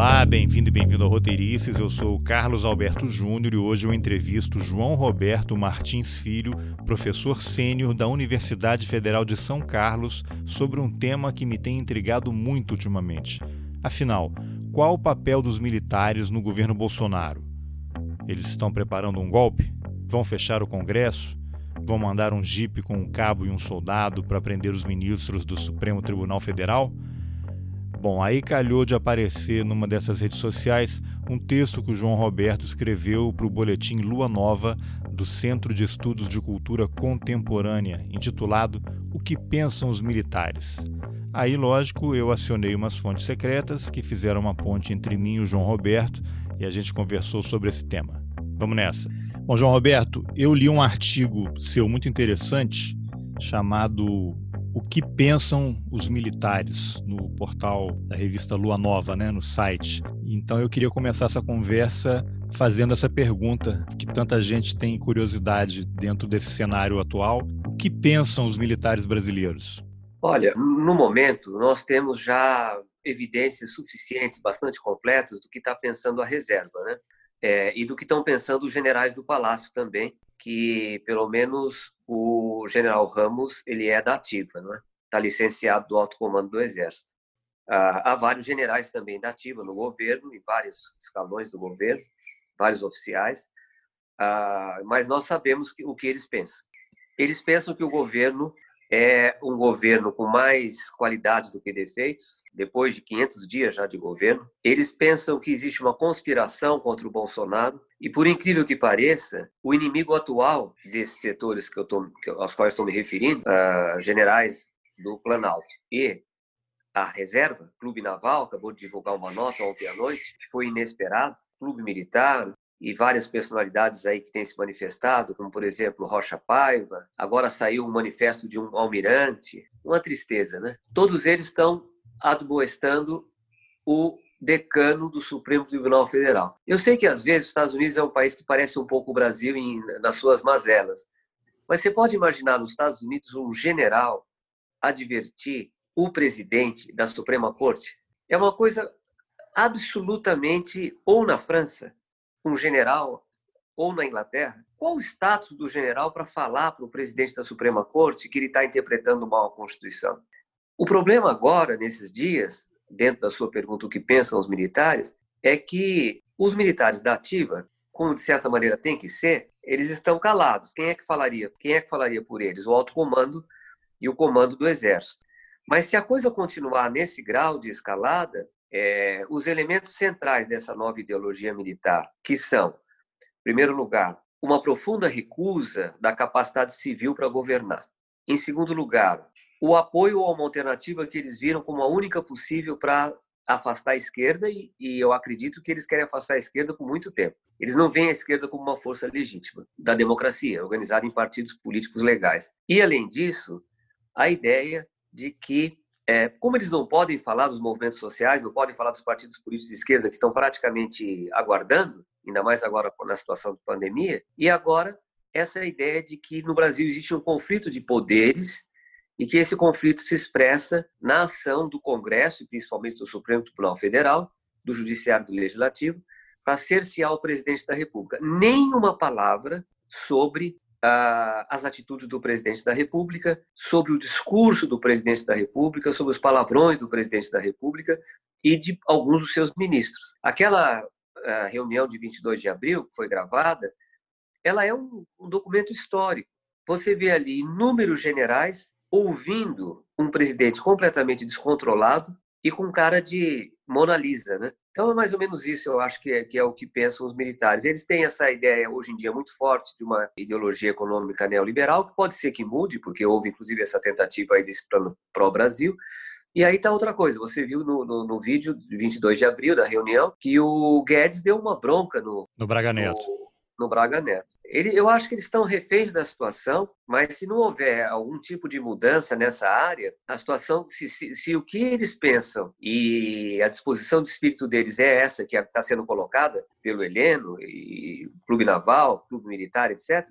Olá, bem-vindo e bem-vindo ao Roteirices. Eu sou Carlos Alberto Júnior e hoje eu entrevisto João Roberto Martins Filho, professor sênior da Universidade Federal de São Carlos, sobre um tema que me tem intrigado muito ultimamente. Afinal, qual o papel dos militares no governo Bolsonaro? Eles estão preparando um golpe? Vão fechar o Congresso? Vão mandar um jipe com um cabo e um soldado para prender os ministros do Supremo Tribunal Federal? Bom, aí calhou de aparecer numa dessas redes sociais um texto que o João Roberto escreveu para o boletim Lua Nova do Centro de Estudos de Cultura Contemporânea, intitulado O que Pensam os Militares. Aí, lógico, eu acionei umas fontes secretas que fizeram uma ponte entre mim e o João Roberto e a gente conversou sobre esse tema. Vamos nessa. Bom, João Roberto, eu li um artigo seu muito interessante chamado o que pensam os militares no portal da revista Lua Nova, né, no site. Então eu queria começar essa conversa fazendo essa pergunta que tanta gente tem curiosidade dentro desse cenário atual. O que pensam os militares brasileiros? Olha, no momento nós temos já evidências suficientes, bastante completas do que está pensando a reserva, né? É, e do que estão pensando os generais do Palácio também, que pelo menos o general Ramos ele é da ativa, não é? Está licenciado do alto comando do Exército. Ah, há vários generais também da ativa no governo, em vários escalões do governo, vários oficiais, ah, mas nós sabemos o que eles pensam. Eles pensam que o governo é um governo com mais qualidades do que defeitos, depois de 500 dias já de governo. Eles pensam que existe uma conspiração contra o Bolsonaro e, por incrível que pareça, o inimigo atual desses setores que eu tô, aos quais estou me referindo, uh, generais do Planalto e a reserva, Clube Naval, acabou de divulgar uma nota ontem à noite, que foi inesperado, Clube Militar, e várias personalidades aí que têm se manifestado, como por exemplo Rocha Paiva. Agora saiu um manifesto de um almirante, uma tristeza, né? Todos eles estão admoestando o decano do Supremo Tribunal Federal. Eu sei que às vezes os Estados Unidos é um país que parece um pouco o Brasil em, nas suas mazelas, mas você pode imaginar nos Estados Unidos um general advertir o presidente da Suprema Corte? É uma coisa absolutamente ou na França um general ou na Inglaterra, qual o status do general para falar para o presidente da Suprema Corte que ele está interpretando mal a Constituição? O problema agora, nesses dias, dentro da sua pergunta, o que pensam os militares, é que os militares da ativa, como de certa maneira tem que ser, eles estão calados. Quem é que falaria? Quem é que falaria por eles? O alto comando e o comando do exército. Mas se a coisa continuar nesse grau de escalada, é, os elementos centrais dessa nova ideologia militar, que são, em primeiro lugar, uma profunda recusa da capacidade civil para governar. Em segundo lugar, o apoio a uma alternativa que eles viram como a única possível para afastar a esquerda e, e, eu acredito que eles querem afastar a esquerda por muito tempo. Eles não veem a esquerda como uma força legítima da democracia, organizada em partidos políticos legais. E, além disso, a ideia de que é, como eles não podem falar dos movimentos sociais, não podem falar dos partidos políticos de esquerda que estão praticamente aguardando, ainda mais agora na situação de pandemia, e agora essa ideia de que no Brasil existe um conflito de poderes e que esse conflito se expressa na ação do Congresso, e principalmente do Supremo Tribunal Federal, do Judiciário do Legislativo, para cercear o presidente da República. Nenhuma palavra sobre as atitudes do presidente da República, sobre o discurso do presidente da República, sobre os palavrões do presidente da República e de alguns dos seus ministros. Aquela reunião de 22 de abril, que foi gravada, ela é um, um documento histórico. Você vê ali inúmeros generais ouvindo um presidente completamente descontrolado e com cara de Mona Lisa, né? Então é mais ou menos isso, eu acho que é, que é o que pensam os militares. Eles têm essa ideia hoje em dia muito forte de uma ideologia econômica neoliberal, que pode ser que mude, porque houve inclusive essa tentativa aí desse plano pró-Brasil. E aí tá outra coisa, você viu no, no, no, vídeo de 22 de abril da reunião que o Guedes deu uma bronca no, no Braga Neto. No, no Braga Neto. Ele, eu acho que eles estão reféns da situação, mas se não houver algum tipo de mudança nessa área, a situação, se, se, se o que eles pensam e a disposição de espírito deles é essa que está sendo colocada pelo Heleno, e Clube Naval, Clube Militar, etc.,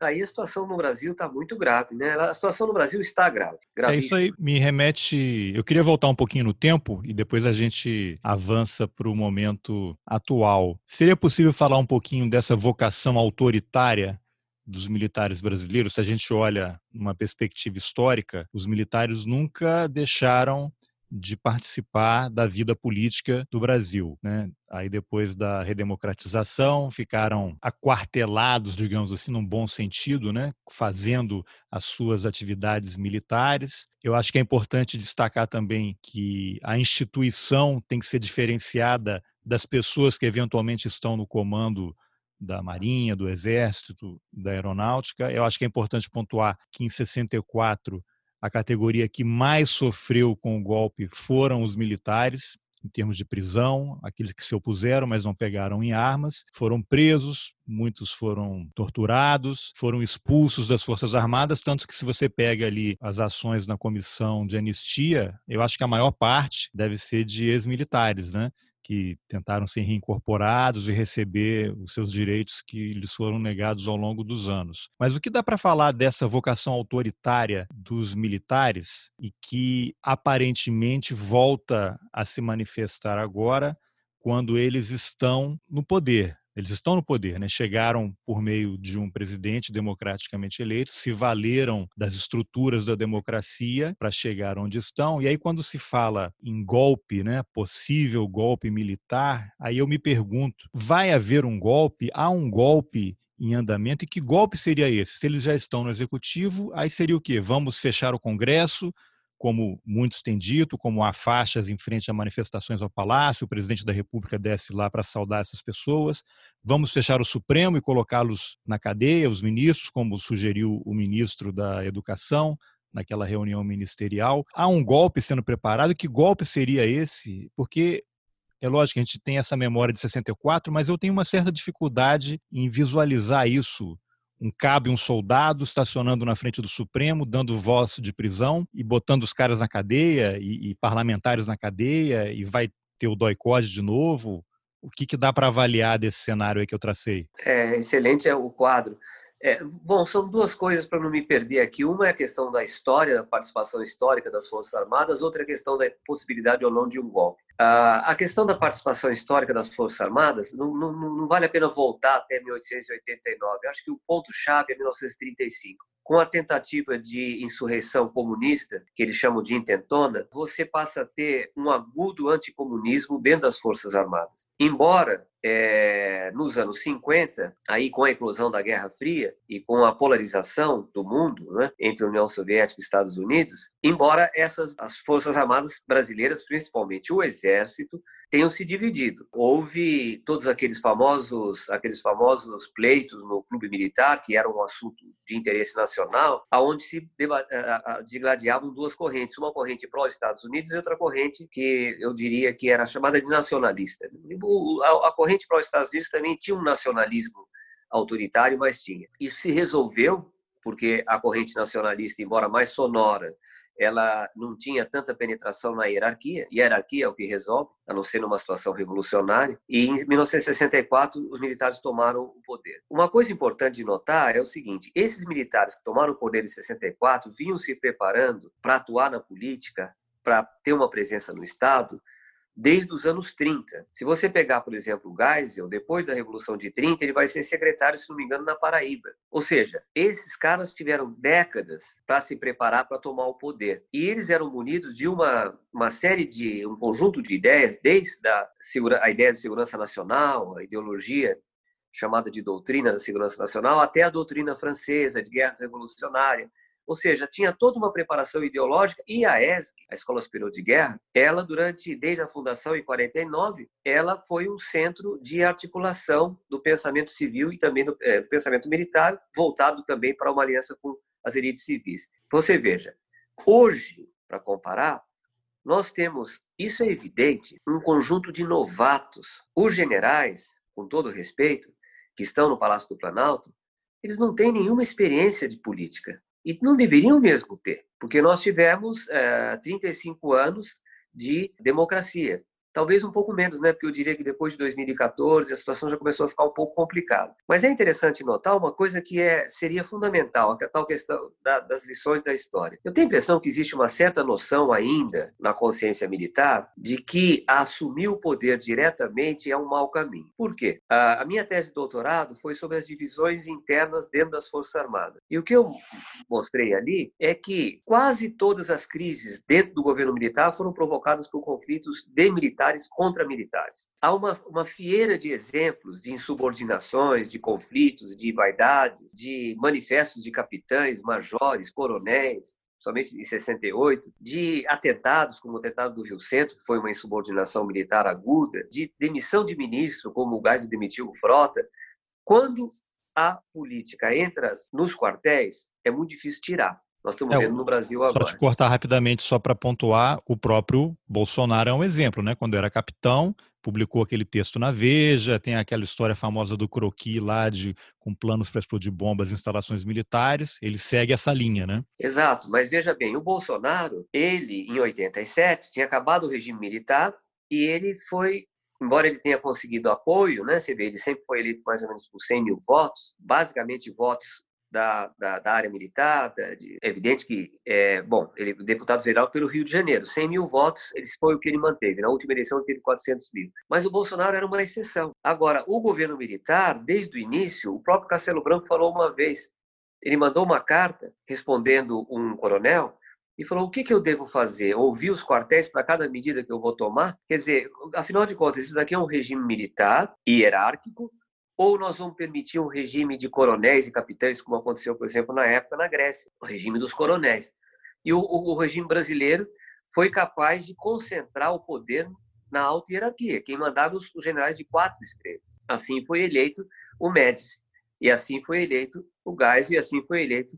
aí a situação no Brasil está muito grave, né? A situação no Brasil está grave. É isso aí me remete. Eu queria voltar um pouquinho no tempo e depois a gente avança para o momento atual. Seria possível falar um pouquinho dessa vocação autoritária dos militares brasileiros? Se a gente olha numa perspectiva histórica, os militares nunca deixaram de participar da vida política do Brasil. Né? Aí, depois da redemocratização, ficaram aquartelados, digamos assim, num bom sentido, né? fazendo as suas atividades militares. Eu acho que é importante destacar também que a instituição tem que ser diferenciada das pessoas que eventualmente estão no comando da Marinha, do Exército, da Aeronáutica. Eu acho que é importante pontuar que em 64 a categoria que mais sofreu com o golpe foram os militares, em termos de prisão, aqueles que se opuseram, mas não pegaram em armas, foram presos, muitos foram torturados, foram expulsos das Forças Armadas, tanto que se você pega ali as ações na comissão de anistia, eu acho que a maior parte deve ser de ex-militares, né? Que tentaram ser reincorporados e receber os seus direitos que lhes foram negados ao longo dos anos. Mas o que dá para falar dessa vocação autoritária dos militares e que aparentemente volta a se manifestar agora quando eles estão no poder? Eles estão no poder, né? chegaram por meio de um presidente democraticamente eleito, se valeram das estruturas da democracia para chegar onde estão. E aí, quando se fala em golpe, né? possível golpe militar, aí eu me pergunto: vai haver um golpe? Há um golpe em andamento. E que golpe seria esse? Se eles já estão no executivo, aí seria o quê? Vamos fechar o Congresso, como muitos têm dito, como há faixas em frente a manifestações ao Palácio, o presidente da República desce lá para saudar essas pessoas. Vamos fechar o Supremo e colocá-los na cadeia, os ministros, como sugeriu o ministro da Educação naquela reunião ministerial. Há um golpe sendo preparado. Que golpe seria esse? Porque é lógico que a gente tem essa memória de 64, mas eu tenho uma certa dificuldade em visualizar isso um cabo e um soldado estacionando na frente do Supremo, dando voz de prisão e botando os caras na cadeia e, e parlamentares na cadeia e vai ter o doicode de novo. O que, que dá para avaliar desse cenário aí que eu tracei? É excelente é o quadro. É, bom, são duas coisas para não me perder aqui. Uma é a questão da história, da participação histórica das Forças Armadas, outra é a questão da possibilidade ou não de um golpe. Ah, a questão da participação histórica das Forças Armadas, não, não, não vale a pena voltar até 1889. Eu acho que o ponto-chave é 1935 com a tentativa de insurreição comunista, que eles chamam de intentona, você passa a ter um agudo anticomunismo dentro das Forças Armadas. Embora é, nos anos 50, aí com a eclosão da Guerra Fria e com a polarização do mundo né, entre União Soviética e Estados Unidos, embora essas as Forças Armadas brasileiras, principalmente o Exército, tenham se dividido. Houve todos aqueles famosos, aqueles famosos pleitos no clube militar, que era um assunto de interesse nacional, aonde se digladiavam duas correntes, uma corrente pró-Estados Unidos e outra corrente que eu diria que era chamada de nacionalista. A corrente pró-Estados Unidos também tinha um nacionalismo autoritário, mas tinha. Isso se resolveu porque a corrente nacionalista, embora mais sonora, ela não tinha tanta penetração na hierarquia, e a hierarquia é o que resolve, a não ser numa situação revolucionária, e em 1964 os militares tomaram o poder. Uma coisa importante de notar é o seguinte, esses militares que tomaram o poder em 64 vinham se preparando para atuar na política, para ter uma presença no Estado, desde os anos 30. Se você pegar, por exemplo, o Geisel, depois da Revolução de 30, ele vai ser secretário, se não me engano, na Paraíba. Ou seja, esses caras tiveram décadas para se preparar para tomar o poder. E eles eram munidos de uma, uma série de, um conjunto de ideias, desde a, a ideia de segurança nacional, a ideologia chamada de doutrina da segurança nacional, até a doutrina francesa de guerra revolucionária, ou seja, tinha toda uma preparação ideológica e a ESG, a Escola Superior de Guerra, ela durante desde a fundação em 49, ela foi um centro de articulação do pensamento civil e também do é, pensamento militar, voltado também para uma aliança com as elites civis. Você veja, hoje, para comparar, nós temos, isso é evidente, um conjunto de novatos. Os generais, com todo respeito, que estão no Palácio do Planalto, eles não têm nenhuma experiência de política. E não deveriam mesmo ter, porque nós tivemos é, 35 anos de democracia. Talvez um pouco menos, né? Porque eu diria que depois de 2014 a situação já começou a ficar um pouco complicada. Mas é interessante notar uma coisa que é, seria fundamental, a tal questão da, das lições da história. Eu tenho a impressão que existe uma certa noção ainda na consciência militar de que assumir o poder diretamente é um mau caminho. Por quê? A, a minha tese de doutorado foi sobre as divisões internas dentro das Forças Armadas. E o que eu mostrei ali é que quase todas as crises dentro do governo militar foram provocadas por conflitos de militares militares contra militares. Há uma, uma fieira de exemplos de insubordinações, de conflitos, de vaidades, de manifestos de capitães, majores, coronéis, somente em 68, de atentados, como o atentado do Rio Centro, que foi uma insubordinação militar aguda, de demissão de ministro, como o Gás demitiu o Frota. Quando a política entra nos quartéis, é muito difícil tirar. Nós estamos é, vendo no Brasil agora. Só te cortar rapidamente, só para pontuar, o próprio Bolsonaro é um exemplo, né? Quando era capitão, publicou aquele texto na Veja, tem aquela história famosa do croqui lá de com planos para explodir bombas instalações militares, ele segue essa linha, né? Exato, mas veja bem, o Bolsonaro, ele em 87 tinha acabado o regime militar e ele foi embora ele tenha conseguido apoio, né, você vê, ele sempre foi eleito mais ou menos por 100 mil votos, basicamente votos da, da, da, área militar. Da, de, é evidente que, é, bom, ele é deputado federal pelo Rio de Janeiro, 100 mil votos, ele foi o que ele manteve. Na última eleição, ele teve 400 mil. Mas o Bolsonaro era uma exceção. Agora, o governo militar, desde o início, o próprio Castelo Branco falou uma vez, ele mandou uma carta respondendo um coronel e falou: o que, que eu devo fazer? Ouvir os quartéis para cada medida que eu vou tomar? Quer dizer, afinal de contas, isso daqui é um regime militar, hierárquico, ou nós vamos permitir um regime de coronéis e capitães, como aconteceu, por exemplo, na época na Grécia, o regime dos coronéis. E o, o, regime brasileiro foi capaz de concentrar o poder na alta hierarquia, quem mandava os, os generais de quatro estrelas. Assim foi eleito o Médici, e assim foi eleito o Gás, e assim foi eleito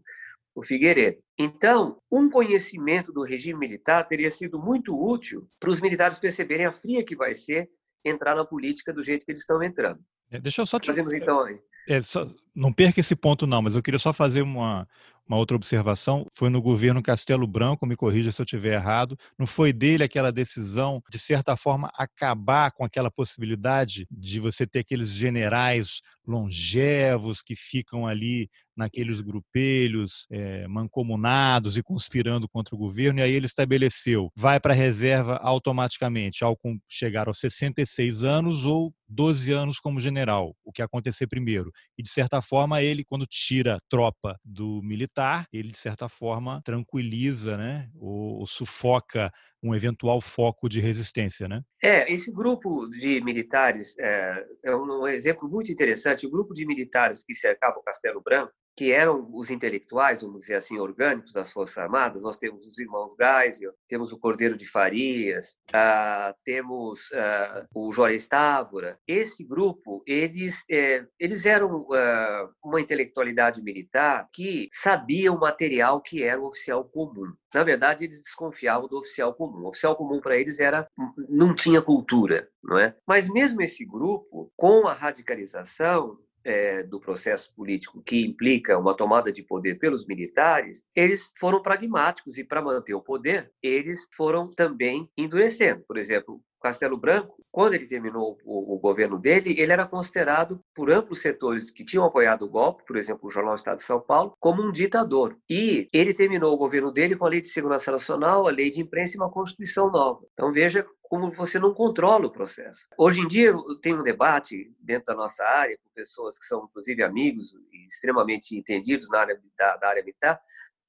o Figueiredo. Então, um conhecimento do regime militar teria sido muito útil para os militares perceberem a fria que vai ser entrar na política do jeito que eles estão entrando. É, deixa eu só te... Fazemos então aí. É, só... Não perca esse ponto não, mas eu queria só fazer uma, uma outra observação. Foi no governo Castelo Branco, me corrija se eu estiver errado, não foi dele aquela decisão, de certa forma, acabar com aquela possibilidade de você ter aqueles generais longevos que ficam ali naqueles grupelhos é, mancomunados e conspirando contra o governo, e aí ele estabeleceu, vai para a reserva automaticamente ao chegar aos 66 anos ou 12 anos como general, o que acontecer primeiro. E, de certa forma, ele, quando tira tropa do militar, ele, de certa forma, tranquiliza, né, ou, ou sufoca um eventual foco de resistência, né? É, esse grupo de militares é, é um exemplo muito interessante. O grupo de militares que cercava o Castelo Branco que eram os intelectuais, vamos dizer assim, orgânicos das Forças Armadas. Nós temos os irmãos Geisel, temos o Cordeiro de Farias, uh, temos uh, o Jorge Távora. Esse grupo, eles, é, eles eram uh, uma intelectualidade militar que sabia o material que era o oficial comum. Na verdade, eles desconfiavam do oficial comum. O oficial comum para eles era não tinha cultura, não é? Mas mesmo esse grupo, com a radicalização, é, do processo político que implica uma tomada de poder pelos militares, eles foram pragmáticos e, para manter o poder, eles foram também endurecendo. Por exemplo, Castelo Branco, quando ele terminou o, o, governo dele, ele era considerado por amplos setores que tinham apoiado o golpe, por exemplo, o Jornal Estado de São Paulo, como um ditador. E ele terminou o governo dele com a Lei de Segurança Nacional, a Lei de Imprensa e uma Constituição nova. Então veja como você não controla o processo. Hoje em dia tem um debate dentro da nossa área com pessoas que são inclusive amigos e extremamente entendidos na área da, da área militar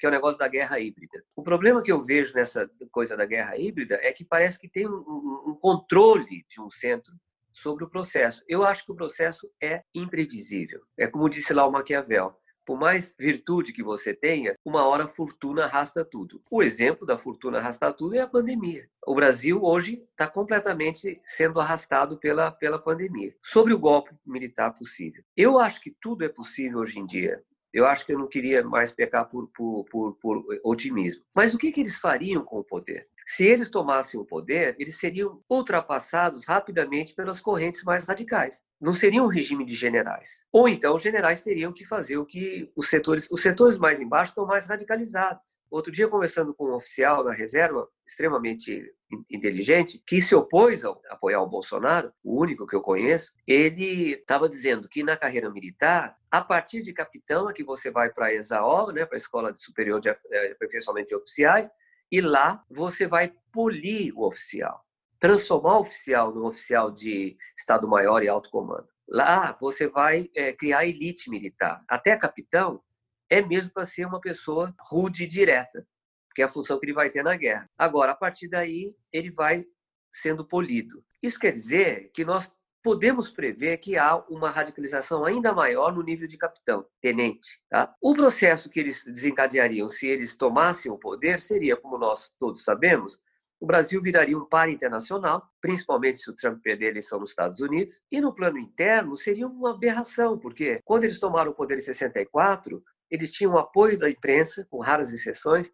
que é o negócio da guerra híbrida. O problema que eu vejo nessa coisa da guerra híbrida é que parece que tem um, um, controle de um centro sobre o processo. Eu acho que o processo é imprevisível. É como disse lá o Maquiavel. Por mais virtude que você tenha, uma hora a fortuna arrasta tudo. O exemplo da fortuna arrastar tudo é a pandemia. O Brasil hoje está completamente sendo arrastado pela, pela pandemia. Sobre o golpe militar possível. Eu acho que tudo é possível hoje em dia eu acho que eu não queria mais pecar por, por, por, por otimismo. Mas o que, que eles fariam com o poder? Se eles tomassem o poder, eles seriam ultrapassados rapidamente pelas correntes mais radicais. Não seria um regime de generais. Ou então os generais teriam que fazer o que os setores, os setores mais embaixo estão mais radicalizados. Outro dia conversando com um oficial na reserva, extremamente inteligente, que se opôs a apoiar o Bolsonaro, o único que eu conheço, ele estava dizendo que na carreira militar, a partir de capitão é que você vai para a ESAO, né, para a Escola Superior de eh, Aperfeiçoamento de Oficiais, e lá você vai polir o oficial, transformar o oficial num oficial de Estado-Maior e alto comando. Lá você vai é, criar elite militar. Até capitão é mesmo para ser uma pessoa rude e direta que é a função que ele vai ter na guerra. Agora, a partir daí, ele vai sendo polido. Isso quer dizer que nós podemos prever que há uma radicalização ainda maior no nível de capitão, tenente. Tá? O processo que eles desencadeariam se eles tomassem o poder seria, como nós todos sabemos, o Brasil viraria um par internacional, principalmente se o Trump perder a eleição nos Estados Unidos, e no plano interno seria uma aberração, porque quando eles tomaram o poder em 64, eles tinham apoio da imprensa, com raras exceções,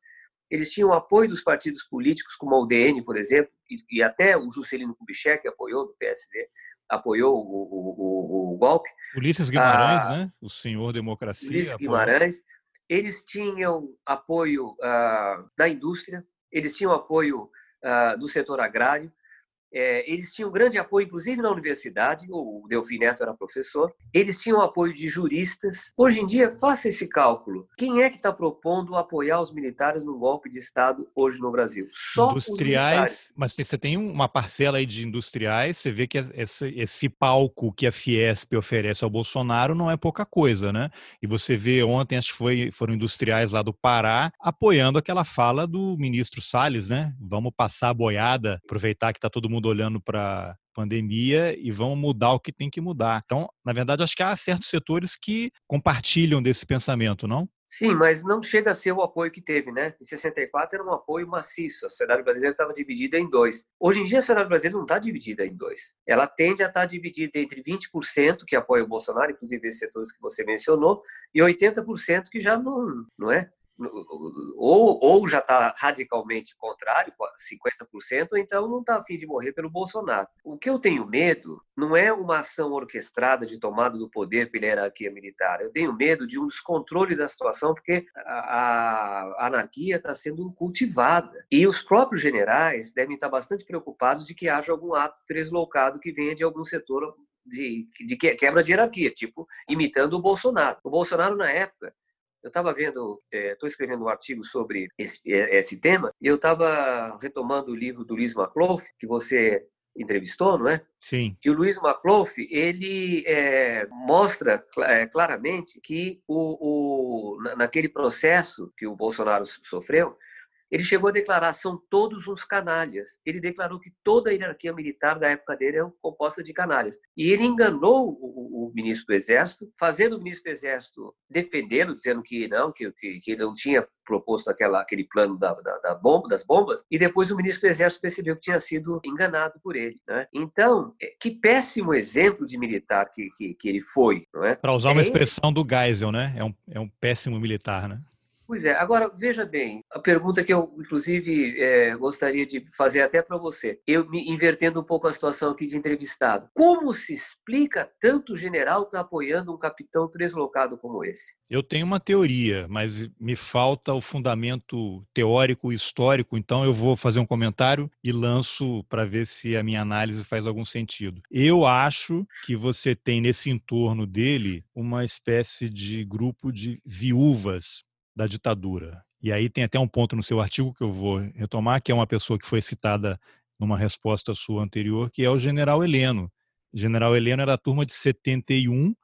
eles tinham apoio dos partidos políticos, como a UDN, por exemplo, e, e até o Juscelino Kubitschek apoiou, do PSD, apoiou o, o, o, o golpe. Ulisses Guimarães, ah, né? O senhor democracia. Ulisses apoiou. Guimarães. Eles tinham apoio ah, da indústria, eles tinham apoio ah, do setor agrário, é, eles tinham grande apoio, inclusive na universidade, o Delfim Neto era professor, eles tinham apoio de juristas. Hoje em dia, faça esse cálculo. Quem é que está propondo apoiar os militares no golpe de Estado hoje no Brasil? Só industriais, mas você tem uma parcela aí de industriais, você vê que esse, esse palco que a Fiesp oferece ao Bolsonaro não é pouca coisa, né? E você vê ontem, acho que foi, foram industriais lá do Pará, apoiando aquela fala do ministro Salles, né? Vamos passar a boiada, aproveitar que está todo mundo mundo olhando para pandemia e vão mudar o que tem que mudar. Então, na verdade, acho que há certos setores que compartilham desse pensamento, não? Sim, mas não chega a ser o apoio que teve, né? Em 64 era um apoio maciço, a sociedade brasileira estava dividida em dois. Hoje em dia a sociedade brasileira não está dividida em dois. Ela tende a estar tá dividida entre 20% que apoia o Bolsonaro, inclusive esses setores que você mencionou, e 80% que já não, não é? Ou, ou já está radicalmente contrário, 50%, ou então não está afim de morrer pelo Bolsonaro. O que eu tenho medo não é uma ação orquestrada de tomada do poder pela hierarquia militar. Eu tenho medo de um descontrole da situação, porque a, a anarquia está sendo cultivada. E os próprios generais devem estar bastante preocupados de que haja algum ato deslocado que venha de algum setor de, de quebra de hierarquia, tipo imitando o Bolsonaro. O Bolsonaro, na época, eu estava vendo, estou é, escrevendo um artigo sobre esse, é, esse tema, e eu estava retomando o livro do Luiz Maclouf, que você entrevistou, não é? Sim. E o Luiz Maclouf, ele é, mostra é, claramente que o, o, naquele processo que o Bolsonaro sofreu, ele chegou a declarar: são todos uns canalhas. Ele declarou que toda a hierarquia militar da época dele é composta de canalhas. E ele enganou o, o ministro do Exército, fazendo o ministro do Exército defendê-lo, dizendo que não, que, que, que, ele não tinha proposto aquela, aquele plano da, da, da, bomba, das bombas. E depois o ministro do Exército percebeu que tinha sido enganado por ele. Né? Então, é, que péssimo exemplo de militar que, que, que ele foi. É? Para usar uma é expressão do Geisel, né? É um, é um péssimo militar, né? Pois é. Agora, veja bem, a pergunta que eu, inclusive, é, gostaria de fazer até para você, eu me invertendo um pouco a situação aqui de entrevistado. Como se explica tanto general estar tá apoiando um capitão deslocado como esse? Eu tenho uma teoria, mas me falta o fundamento teórico e histórico, então eu vou fazer um comentário e lanço para ver se a minha análise faz algum sentido. Eu acho que você tem nesse entorno dele uma espécie de grupo de viúvas da ditadura. E aí tem até um ponto no seu artigo que eu vou retomar, que é uma pessoa que foi citada numa resposta sua anterior, que é o general Heleno. O general Heleno era da turma de 71,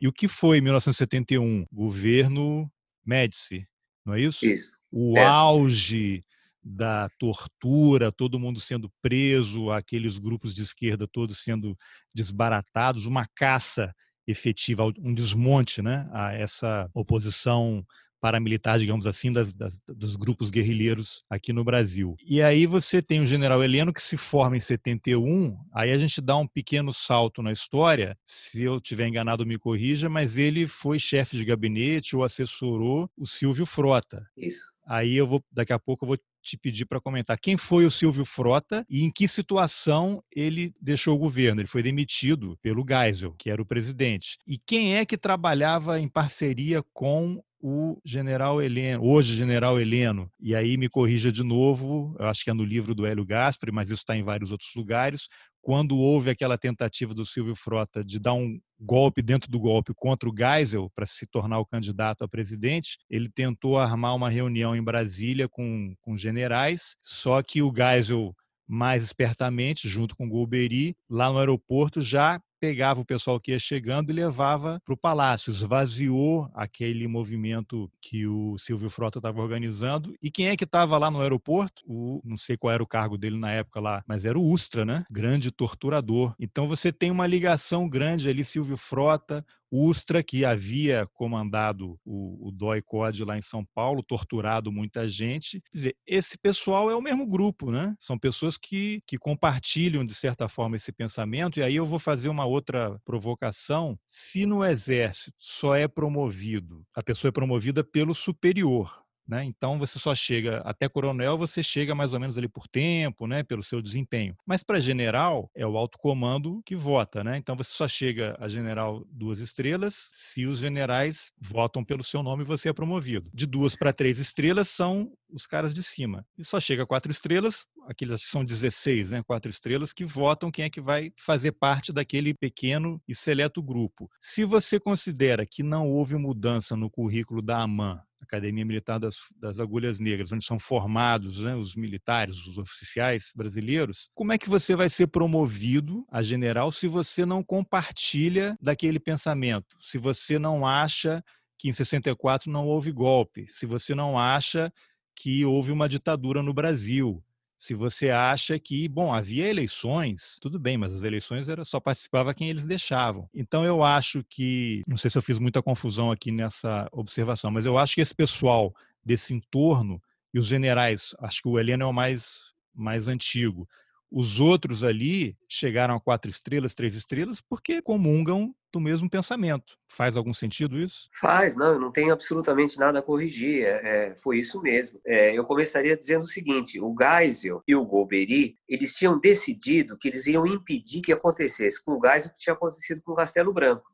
e o que foi em 1971? Governo Médici, não é isso? Isso. O é. auge da tortura, todo mundo sendo preso, aqueles grupos de esquerda todos sendo desbaratados, uma caça efetiva, um desmonte né, a essa oposição paramilitar, digamos assim, das, das, dos grupos guerrilheiros aqui no Brasil. E aí você tem o general Heleno que se forma em 71, aí a gente dá um pequeno salto na história, se eu tiver enganado me corrija, mas ele foi chefe de gabinete ou assessorou o Silvio Frota. Isso. Aí eu vou, daqui a pouco eu vou te pedir para comentar quem foi o Silvio Frota e em que situação ele deixou o governo. Ele foi demitido pelo Geisel, que era o presidente. E quem é que trabalhava em parceria com o general Heleno, hoje general Heleno, e aí me corrija de novo, eu acho que é no livro do Hélio Gaspari, mas isso está em vários outros lugares, quando houve aquela tentativa do Silvio Frota de dar um golpe dentro do golpe contra o Geisel para se tornar o candidato a presidente, ele tentou armar uma reunião em Brasília com, com generais, só que o Geisel mais espertamente, junto com Golbery, lá no aeroporto já pegava o pessoal que ia chegando e levava para o palácio, esvaziou aquele movimento que o Silvio Frota estava organizando. E quem é que estava lá no aeroporto? O, não sei qual era o cargo dele na época lá, mas era o Ustra, né? Grande torturador. Então você tem uma ligação grande ali, Silvio Frota, Ustra, que havia comandado o, o DOI-COD lá em São Paulo, torturado muita gente. Quer dizer, esse pessoal é o mesmo grupo, né? São pessoas que, que compartilham, de certa forma, esse pensamento. E aí eu vou fazer uma outra provocação. Se no Exército só é promovido, a pessoa é promovida pelo superior, né? Então você só chega até coronel, você chega mais ou menos ali por tempo, né? pelo seu desempenho. Mas para general é o alto comando que vota, né? Então você só chega a general duas estrelas se os generais votam pelo seu nome e você é promovido. De duas para três estrelas são os caras de cima. E só chega a quatro estrelas, aqueles são 16, né? Quatro estrelas que votam quem é que vai fazer parte daquele pequeno e seleto grupo. Se você considera que não houve mudança no currículo da AMAN Academia Militar das, das Agulhas Negras, onde são formados né, os militares, os oficiais brasileiros, como é que você vai ser promovido a general se você não compartilha daquele pensamento? Se você não acha que em 64 não houve golpe, se você não acha que houve uma ditadura no Brasil, se você acha que, bom, havia eleições, tudo bem, mas as eleições era só participava quem eles deixavam. Então eu acho que, não sei se eu fiz muita confusão aqui nessa observação, mas eu acho que esse pessoal desse entorno e os generais, acho que o Heleno é o mais mais antigo. Os outros ali chegaram a quatro estrelas, três estrelas, porque comungam do mesmo pensamento. Faz algum sentido isso? Faz, não, eu não tenho absolutamente nada a corrigir. É, é, foi isso mesmo. É, eu começaria dizendo o seguinte: o Geisel e o Golbery, eles tinham decidido que eles iam impedir que acontecesse com o Geisel o que tinha acontecido com o Castelo Branco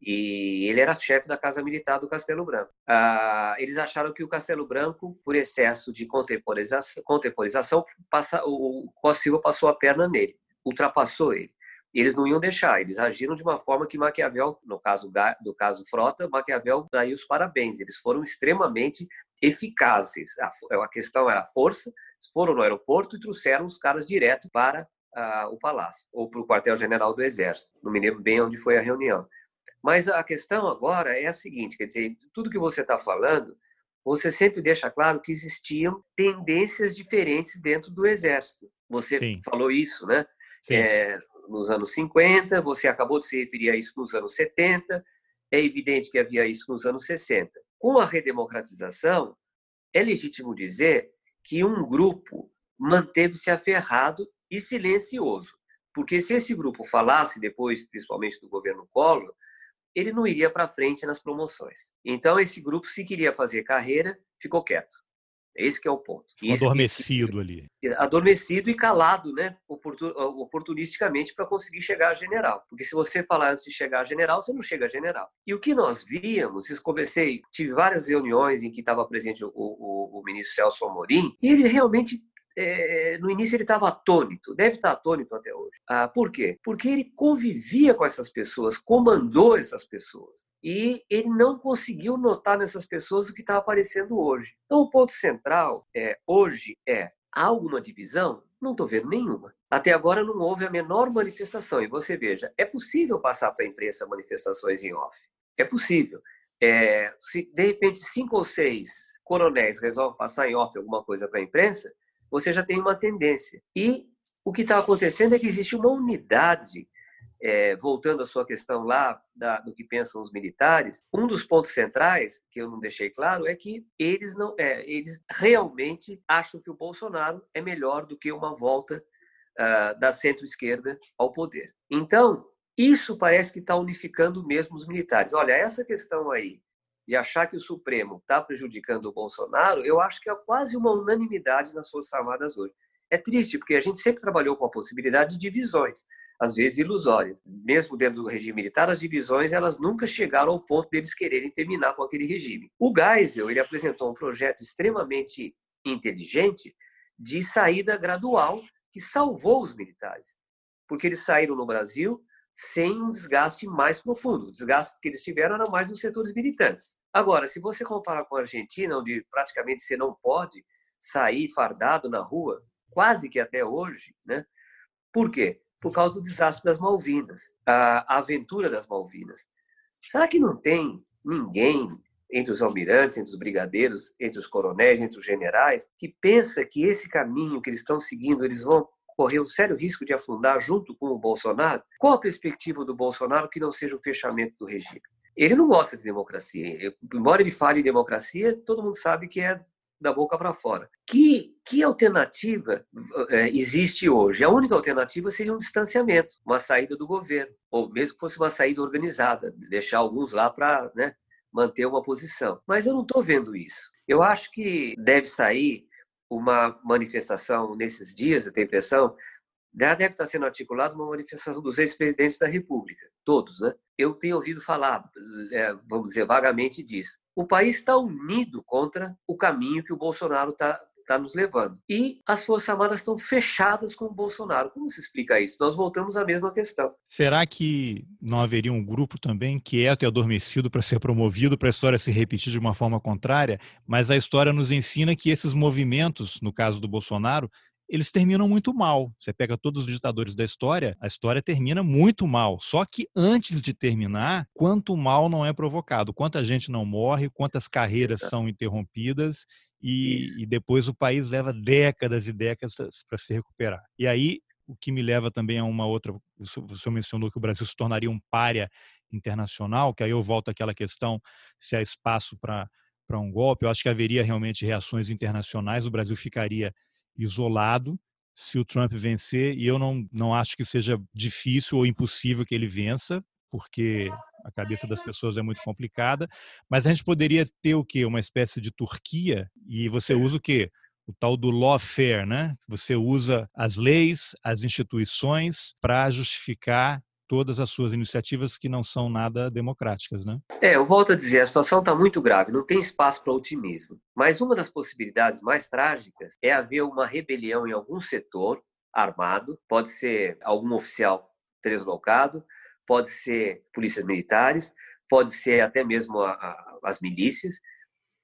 e ele era chefe da Casa Militar do Castelo Branco. Ah, eles acharam que o Castelo Branco, por excesso de contemporização, contemporização passa, o Costa Silva passou a perna nele, ultrapassou ele. Eles não iam deixar, eles agiram de uma forma que Maquiavel, no caso do caso Frota, Maquiavel daí os parabéns. Eles foram extremamente eficazes. A, a questão era a força, foram no aeroporto e trouxeram os caras direto para ah, o palácio ou para o quartel-general do Exército. Não me lembro bem onde foi a reunião. Mas a questão agora é a seguinte, quer dizer, tudo que você está falando, você sempre deixa claro que existiam tendências diferentes dentro do exército. Você Sim. falou isso, né? É, nos anos 50, você acabou de se referir a isso nos anos 70, é evidente que havia isso nos anos 60. Com a redemocratização, é legítimo dizer que um grupo manteve-se aferrado e silencioso. Porque se esse grupo falasse depois, principalmente do governo Collor, ele não iria para frente nas promoções. Então, esse grupo, se queria fazer carreira, ficou quieto. Esse que é o ponto. adormecido ali. Adormecido e calado, né? oportunisticamente para conseguir chegar a general. Porque se você falar antes de chegar a general, você não chega a general. E o que nós víamos, eu conversei, tive várias reuniões em que estava presente o, o, o ministro Celso Amorim, e ele realmente é, no início ele estava atônito, deve estar atônito até hoje. Ah, por quê? Porque ele convivia com essas pessoas, comandou essas pessoas. E ele não conseguiu notar nessas pessoas o que está aparecendo hoje. Então, o ponto central é, hoje é: há alguma divisão? Não estou vendo nenhuma. Até agora não houve a menor manifestação. E você veja, é possível passar para a imprensa manifestações em off. É possível. É, se de repente cinco ou seis coronéis resolvem passar em off alguma coisa para a imprensa, você já tem uma tendência. E o que está acontecendo é que existe uma unidade, é, voltando à sua questão lá da, do que pensam os militares, um dos pontos centrais, que eu não deixei claro, é que eles, não, é, eles realmente acham que o Bolsonaro é melhor do que uma volta uh, da centro-esquerda ao poder. Então, isso parece que está unificando mesmo os militares. Olha, essa questão aí de achar que o Supremo está prejudicando o Bolsonaro, eu acho que é quase uma unanimidade nas Forças Armadas hoje. É triste, porque a gente sempre trabalhou com a possibilidade de divisões, às vezes ilusórias. Mesmo dentro do regime militar, as divisões elas nunca chegaram ao ponto deles quererem terminar com aquele regime. O Geisel ele apresentou um projeto extremamente inteligente de saída gradual que salvou os militares, porque eles saíram no Brasil sem um desgaste mais profundo. O desgaste que eles tiveram era mais nos setores militantes. Agora, se você comparar com a Argentina, onde praticamente você não pode sair fardado na rua, quase que até hoje, né? Por quê? Por causa do desastre das Malvinas, a aventura das Malvinas. Será que não tem ninguém entre os almirantes, entre os brigadeiros, entre os coronéis, entre os generais, que pensa que esse caminho que eles estão seguindo, eles vão correr um sério risco de afundar junto com o Bolsonaro? Qual a perspectiva do Bolsonaro que não seja o fechamento do regime? Ele não gosta de democracia. Embora ele fale em democracia, todo mundo sabe que é da boca para fora. Que, que alternativa é, existe hoje? A única alternativa seria um distanciamento, uma saída do governo, ou mesmo que fosse uma saída organizada, deixar alguns lá para né, manter uma posição. Mas eu não estou vendo isso. Eu acho que deve sair uma manifestação nesses dias, eu tenho a impressão, já deve estar sendo articulada uma manifestação dos ex-presidentes da República, todos, né? Eu tenho ouvido falar, é, vamos dizer, vagamente disso. O país está unido contra o caminho que o Bolsonaro está está nos levando. E as Forças Armadas estão fechadas com o Bolsonaro. Como se explica isso? Nós voltamos à mesma questão. Será que não haveria um grupo também quieto e adormecido para ser promovido para a história se repetir de uma forma contrária? Mas a história nos ensina que esses movimentos, no caso do Bolsonaro, eles terminam muito mal. Você pega todos os ditadores da história, a história termina muito mal. Só que antes de terminar, quanto mal não é provocado, quanta gente não morre, quantas carreiras são interrompidas e, e depois o país leva décadas e décadas para se recuperar. E aí, o que me leva também a uma outra. O senhor mencionou que o Brasil se tornaria um párea internacional, que aí eu volto àquela questão se há espaço para um golpe. Eu acho que haveria realmente reações internacionais. O Brasil ficaria isolado se o Trump vencer, e eu não, não acho que seja difícil ou impossível que ele vença, porque a cabeça das pessoas é muito complicada, mas a gente poderia ter o quê? Uma espécie de Turquia, e você usa o quê? O tal do lawfare, né? Você usa as leis, as instituições para justificar todas as suas iniciativas que não são nada democráticas, né? É, eu volto a dizer, a situação está muito grave, não tem espaço para otimismo. Mas uma das possibilidades mais trágicas é haver uma rebelião em algum setor armado, pode ser algum oficial deslocado, pode ser polícias militares, pode ser até mesmo a, a, as milícias,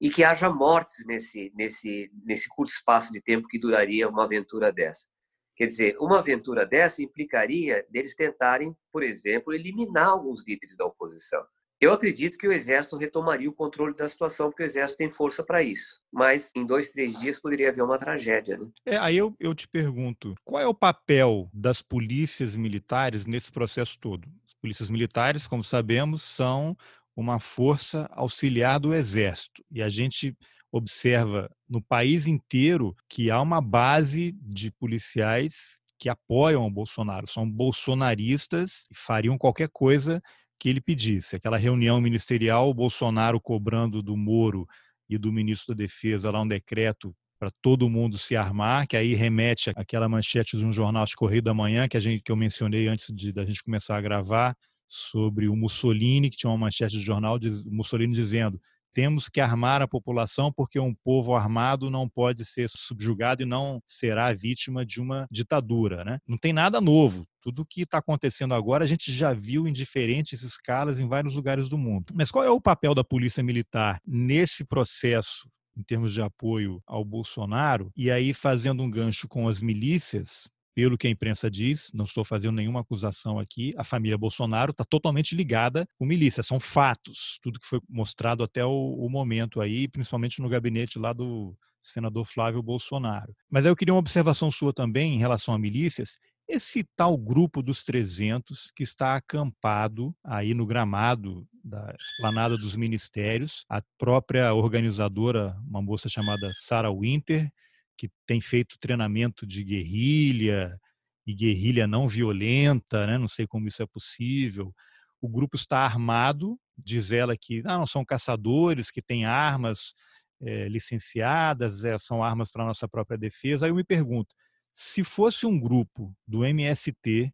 e que haja mortes nesse, nesse, nesse curto espaço de tempo que duraria uma aventura dessa. Quer dizer, uma aventura dessa implicaria deles tentarem, por exemplo, eliminar alguns líderes da oposição. Eu acredito que o Exército retomaria o controle da situação, porque o Exército tem força para isso. Mas em dois, três dias poderia haver uma tragédia. Né? É, aí eu, eu te pergunto: qual é o papel das polícias militares nesse processo todo? As polícias militares, como sabemos, são uma força auxiliar do Exército. E a gente observa no país inteiro que há uma base de policiais que apoiam o Bolsonaro, são bolsonaristas e fariam qualquer coisa que ele pedisse. Aquela reunião ministerial, o Bolsonaro cobrando do Moro e do ministro da Defesa lá um decreto para todo mundo se armar, que aí remete àquela manchete de um jornal de Correio da Manhã que a gente que eu mencionei antes de da gente começar a gravar sobre o Mussolini, que tinha uma manchete de jornal de Mussolini dizendo: temos que armar a população porque um povo armado não pode ser subjugado e não será vítima de uma ditadura. Né? Não tem nada novo. Tudo que está acontecendo agora a gente já viu em diferentes escalas em vários lugares do mundo. Mas qual é o papel da polícia militar nesse processo em termos de apoio ao Bolsonaro, e aí fazendo um gancho com as milícias, pelo que a imprensa diz, não estou fazendo nenhuma acusação aqui, a família Bolsonaro está totalmente ligada com milícia, são fatos, tudo que foi mostrado até o, o, momento aí, principalmente no gabinete lá do senador Flávio Bolsonaro. Mas aí eu queria uma observação sua também em relação a milícias, esse tal grupo dos 300 que está acampado aí no gramado da esplanada dos ministérios, a própria organizadora, uma moça chamada Sarah Winter, que tem feito treinamento de guerrilha e guerrilha não violenta, né? não sei como isso é possível. O grupo está armado, diz ela que ah, não são caçadores, que têm armas é, licenciadas, é, são armas para nossa própria defesa. Aí eu me pergunto, Se fosse um grupo do MST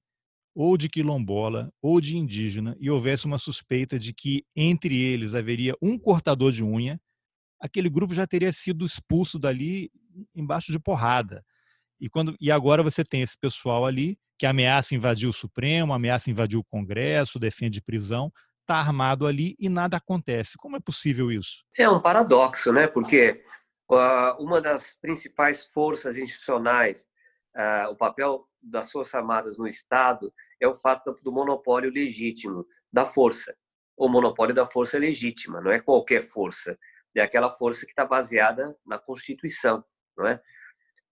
ou de quilombola ou de indígena e houvesse uma suspeita de que entre eles haveria um cortador de unha, aquele grupo já teria sido expulso dali embaixo de porrada. E, quando, e agora você tem esse pessoal ali que ameaça invadir o Supremo, ameaça invadir o Congresso, defende prisão, está armado ali e nada acontece. Como é possível isso? É um paradoxo, né? Porque uh, uma das principais forças institucionais, uh, o papel das Forças Armadas no Estado é o fato do monopólio legítimo da força. O monopólio da força é legítima, não é qualquer força. É aquela força que está baseada na Constituição, não é?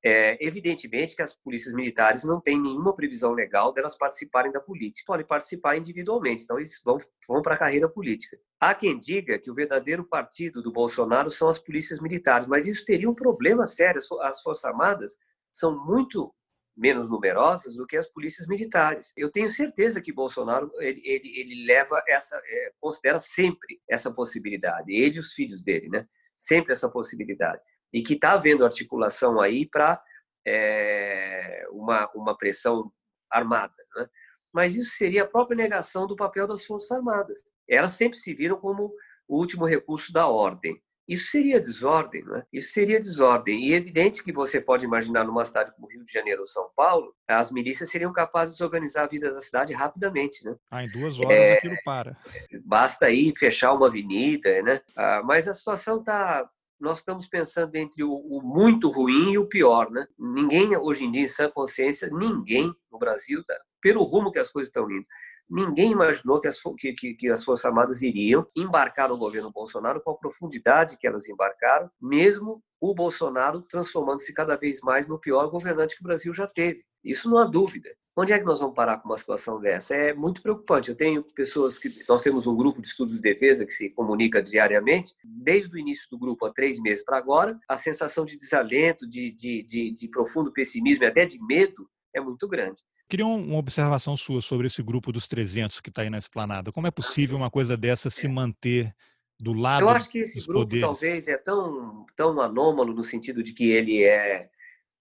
É, evidentemente que as polícias militares não têm nenhuma previsão legal delas participarem da política, podem participar individualmente, então eles vão, vão para a carreira política. Há quem diga que o verdadeiro partido do Bolsonaro são as polícias militares, mas isso teria um problema sério. As Forças Armadas são muito menos numerosas do que as polícias militares. Eu tenho certeza que Bolsonaro ele, ele, ele leva essa, é, considera sempre essa possibilidade, ele e os filhos dele, né? Sempre essa possibilidade e que está havendo articulação aí para é, uma, uma pressão armada. Né? Mas isso seria a própria negação do papel das Forças Armadas. Elas sempre se viram como o último recurso da ordem. Isso seria desordem, né? Isso seria desordem. E é evidente que você pode imaginar numa cidade como Rio de Janeiro ou São Paulo, as milícias seriam capazes de organizar a vida da cidade rapidamente, né? Ah, em duas horas é, aquilo para. Basta aí fechar uma avenida, né? Ah, mas a situação está nós estamos pensando entre o, o, muito ruim e o pior, né? Ninguém hoje em dia, em sã consciência, ninguém no Brasil, tá, pelo rumo que as coisas estão indo, ninguém imaginou que as, que, que as Forças Armadas iriam embarcar no governo Bolsonaro com a profundidade que elas embarcaram, mesmo o Bolsonaro transformando-se cada vez mais no pior governante que o Brasil já teve. Isso não há dúvida. Onde é que nós vamos parar com uma situação dessa? É muito preocupante. Eu tenho pessoas que. Nós temos um grupo de estudos de defesa que se comunica diariamente. Desde o início do grupo, há três meses para agora, a sensação de desalento, de, de, de, de profundo pessimismo e até de medo é muito grande. Queria uma observação sua sobre esse grupo dos 300 que está aí na esplanada. Como é possível uma coisa dessa se manter do lado Eu acho que esse grupo poderes? talvez é tão, tão anômalo no sentido de que ele é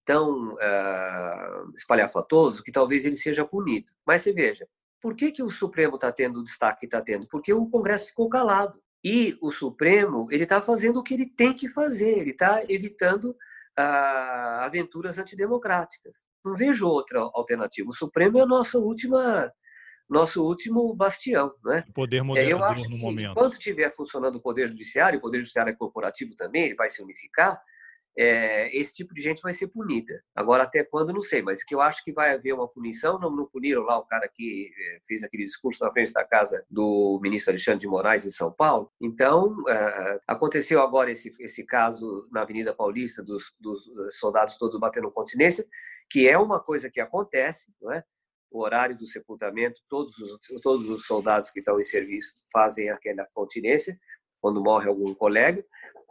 tão uh, espalhafatoso que talvez ele seja punido. Mas você veja, por que, que o Supremo está tendo o destaque que está tendo? Porque o Congresso ficou calado. E o Supremo ele está fazendo o que ele tem que fazer, ele está evitando uh, aventuras antidemocráticas. Não vejo outra alternativa. O Supremo é a nossa última nosso último bastião, né? O poder moderador eu acho no momento. Enquanto estiver funcionando o poder judiciário, o poder judiciário é corporativo também, ele vai se unificar é, esse tipo de gente vai ser punida. Agora, até quando, não sei, mas que eu acho que vai haver uma punição, não, não puniram lá o cara que é, fez aquele discurso na frente da casa do ministro Alexandre de Moraes em São Paulo. Então, é, aconteceu agora esse, esse caso na Avenida Paulista dos, dos soldados todos batendo continência, que é uma coisa que acontece, não é? o horário do sepultamento, todos os, todos os soldados que estão em serviço fazem aquela continência quando morre algum colega,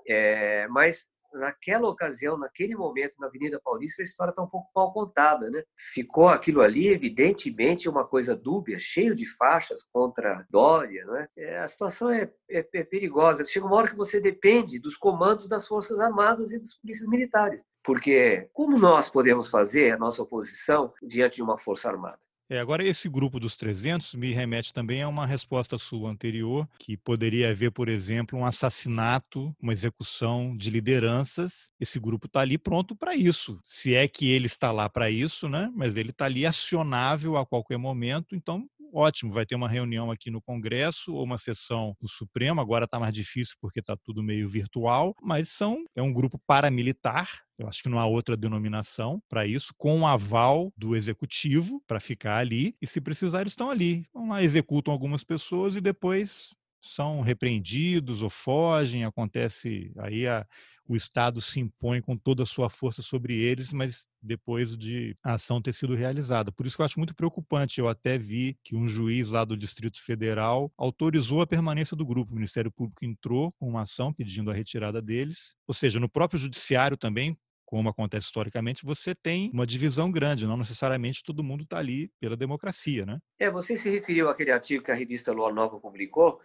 é, mas naquela ocasião, naquele momento, na Avenida Paulista, a história está um pouco mal contada, né? Ficou aquilo ali, evidentemente, uma coisa dúbia, cheio de faixas contra Dória, né? É, a situação é, é, é, perigosa. Chega uma hora que você depende dos comandos das Forças Armadas e das polícias militares. Porque como nós podemos fazer a nossa oposição diante de uma Força Armada? É, agora, esse grupo dos 300 me remete também a uma resposta sua anterior, que poderia haver, por exemplo, um assassinato, uma execução de lideranças. Esse grupo está ali pronto para isso. Se é que ele está lá para isso, né? mas ele está ali acionável a qualquer momento. Então, ótimo, vai ter uma reunião aqui no Congresso ou uma sessão do Supremo. Agora está mais difícil porque está tudo meio virtual, mas são é um grupo paramilitar. Eu acho que não há outra denominação para isso, com o aval do executivo para ficar ali. E se precisar, eles estão ali. Vão lá, executam algumas pessoas e depois são repreendidos ou fogem. Acontece aí a o Estado se impõe com toda a sua força sobre eles, mas depois de a ação ter sido realizada. Por isso que eu acho muito preocupante. Eu até vi que um juiz lá do Distrito Federal autorizou a permanência do grupo. O Ministério Público entrou com uma ação pedindo a retirada deles. Ou seja, no próprio Judiciário também, como acontece historicamente, você tem uma divisão grande, não necessariamente todo mundo está ali pela democracia, né? É, você se referiu àquele artigo que a revista Lua Nova publicou,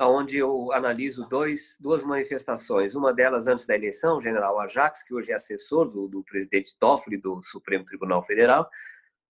onde eu analiso dois, duas manifestações. Uma delas antes da eleição, o general Ajax, que hoje é assessor do, do presidente Toffoli do Supremo Tribunal Federal,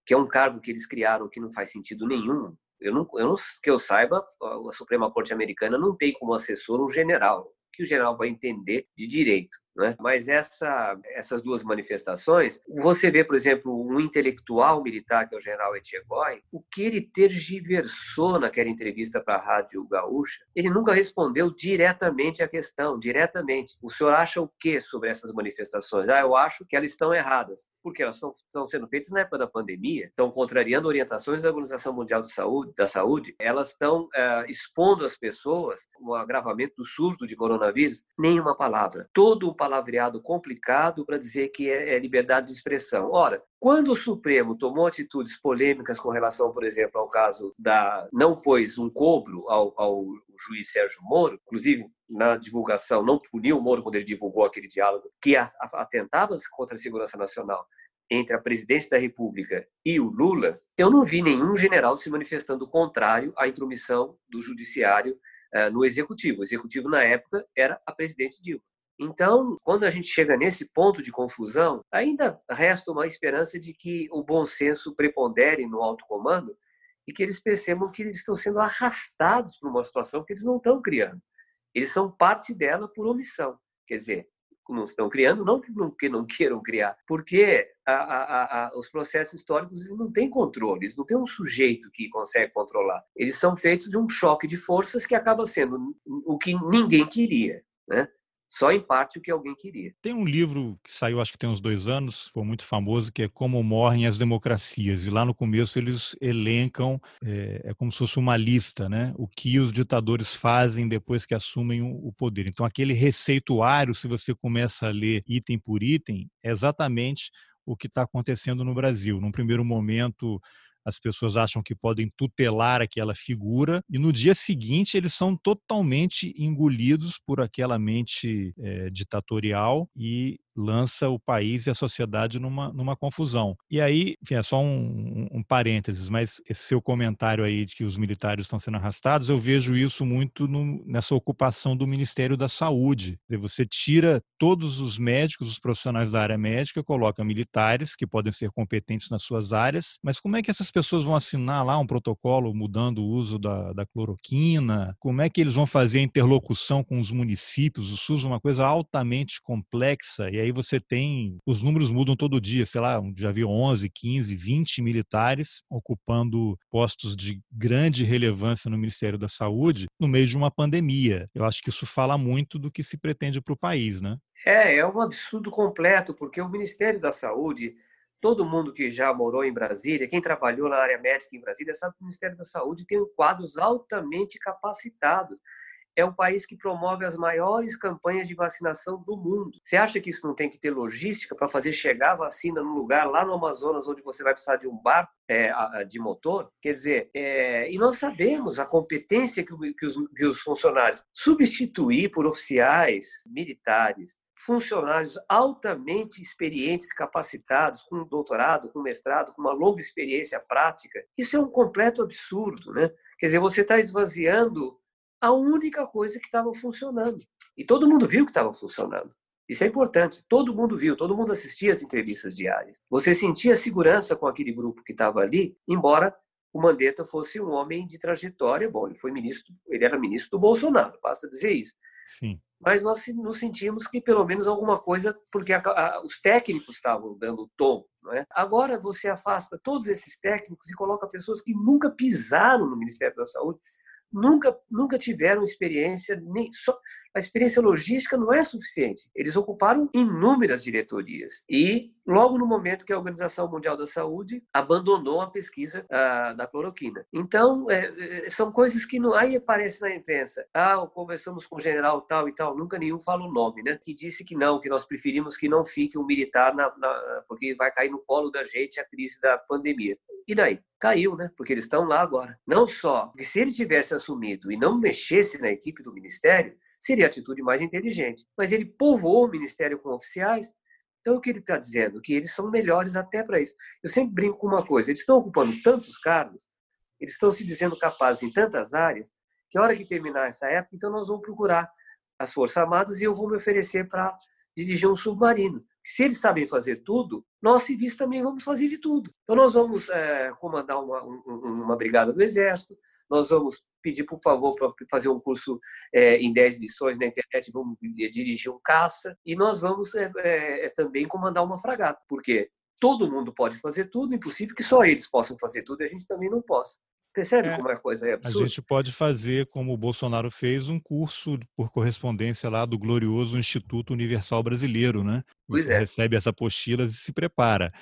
que é um cargo que eles criaram que não faz sentido nenhum. Eu não, eu não, que eu saiba, a Suprema Corte Americana não tem como assessor um general que o general vai entender de direito. Né? Mas essa, essas duas manifestações, você vê, por exemplo, um intelectual militar, que é o general Etchegói, o que ele tergiversou naquela entrevista para a Rádio Gaúcha, ele nunca respondeu diretamente à questão, diretamente. O senhor acha o que sobre essas manifestações? Ah, eu acho que elas estão erradas, porque elas estão, estão sendo feitas na época da pandemia, estão contrariando orientações da Organização Mundial de Saúde, da Saúde, elas estão é, expondo as pessoas o agravamento do surto de coronavírus, nenhuma palavra. Todo o palavreado complicado para dizer que é, é liberdade de expressão. Ora, quando o Supremo tomou atitudes polêmicas com relação, por exemplo, ao caso da. não pôs um cobro ao, ao juiz Sérgio Moro, inclusive na divulgação, não puniu o Moro quando ele divulgou aquele diálogo que atentava contra a segurança nacional entre a presidente da República e o Lula, eu não vi nenhum general se manifestando contrário à intromissão do judiciário uh, no executivo. O executivo, na época, era a presidente Dilma. Então, quando a gente chega nesse ponto de confusão, ainda resta uma esperança de que o bom senso prepondere no alto comando e que eles percebam que eles estão sendo arrastados para uma situação que eles não estão criando. Eles são parte dela por omissão. Quer dizer, não estão criando, não porque não queiram criar, porque a, a, a, os processos históricos não têm controle, eles não têm um sujeito que consegue controlar. Eles são feitos de um choque de forças que acaba sendo o que ninguém queria. Né? Só em parte o que alguém queria. Tem um livro que saiu, acho que tem uns dois anos, foi muito famoso, que é Como Morrem as Democracias. E lá no começo eles elencam, é, é como se fosse uma lista, né? O que os ditadores fazem depois que assumem o poder. Então, aquele receituário, se você começa a ler item por item, é exatamente o que está acontecendo no Brasil. Num primeiro momento, as pessoas acham que podem tutelar aquela figura e no dia seguinte eles são totalmente engolidos por aquela mente é, ditatorial e lança o país e a sociedade numa, numa confusão. E aí, enfim, é só um, um, um parênteses, mas esse seu comentário aí de que os militares estão sendo arrastados, eu vejo isso muito no, nessa ocupação do Ministério da Saúde. Você tira todos os médicos, os profissionais da área médica, coloca militares que podem ser competentes nas suas áreas, mas como é que essas pessoas vão assinar lá um protocolo mudando o uso da, da cloroquina? Como é que eles vão fazer a interlocução com os municípios? O SUS é uma coisa altamente complexa e aí você tem, os números mudam todo dia, sei lá, já vi 11, 15, 20 militares ocupando postos de grande relevância no Ministério da Saúde no meio de uma pandemia. Eu acho que isso fala muito do que se pretende para o país, né? É, é um absurdo completo, porque o Ministério da Saúde, todo mundo que já morou em Brasília, quem trabalhou na área médica em Brasília, sabe que o Ministério da Saúde tem quadros altamente capacitados é o país que promove as maiores campanhas de vacinação do mundo. Você acha que isso não tem que ter logística para fazer chegar a vacina no lugar lá no Amazonas onde você vai precisar de um barco é, de motor? Quer dizer, é, e nós sabemos a competência que, que, os, que os funcionários substituir por oficiais militares funcionários altamente experientes, capacitados, com doutorado, com mestrado, com uma longa experiência prática. Isso é um completo absurdo, né? Quer dizer, você está esvaziando a única coisa que estava funcionando. E todo mundo viu que estava funcionando. Isso é importante. Todo mundo viu, todo mundo assistia às entrevistas diárias. Você sentia segurança com aquele grupo que estava ali, embora o Mandetta fosse um homem de trajetória. Bom, ele foi ministro, ele era ministro do Bolsonaro, basta dizer isso. Sim. Mas nós nos sentimos que pelo menos alguma coisa, porque a, a, os técnicos estavam dando o tom. Não é? Agora você afasta todos esses técnicos e coloca pessoas que nunca pisaram no Ministério da Saúde, nunca, nunca tiveram experiência, nem só, a experiência logística não é suficiente. Eles ocuparam inúmeras diretorias. E, logo no momento que a Organização Mundial da Saúde abandonou a pesquisa ah, da cloroquina. Então, é, é, são coisas que não. Aí aparece na imprensa. Ah, conversamos com o general tal e tal. Nunca nenhum fala o nome, né? Que disse que não, que nós preferimos que não fique um militar, na, na, porque vai cair no colo da gente a crise da pandemia. E daí? Caiu, né? Porque eles estão lá agora. Não só, porque se ele tivesse assumido e não mexesse na equipe do ministério, seria a atitude mais inteligente. Mas ele povoou o ministério com oficiais, então o que ele está dizendo? Que eles são melhores até para isso. Eu sempre brinco com uma coisa: eles estão ocupando tantos cargos, eles estão se dizendo capazes em tantas áreas, que a hora que terminar essa época, então nós vamos procurar as Forças Armadas e eu vou me oferecer para dirigir um submarino. Se eles sabem fazer tudo, nós civis também vamos fazer de tudo. Então nós vamos é, comandar uma, uma brigada do Exército, nós vamos pedir, por favor, para fazer um curso é, em 10 lições na internet, vamos dirigir um caça e nós vamos é, é, também comandar uma fragata. Porque todo mundo pode fazer tudo, impossível que só eles possam fazer tudo e a gente também não possa. Percebe é, como é a coisa é absurda? A gente pode fazer, como o Bolsonaro fez, um curso por correspondência lá do glorioso Instituto Universal Brasileiro, né? Pois Você é. recebe essa apostila e se prepara.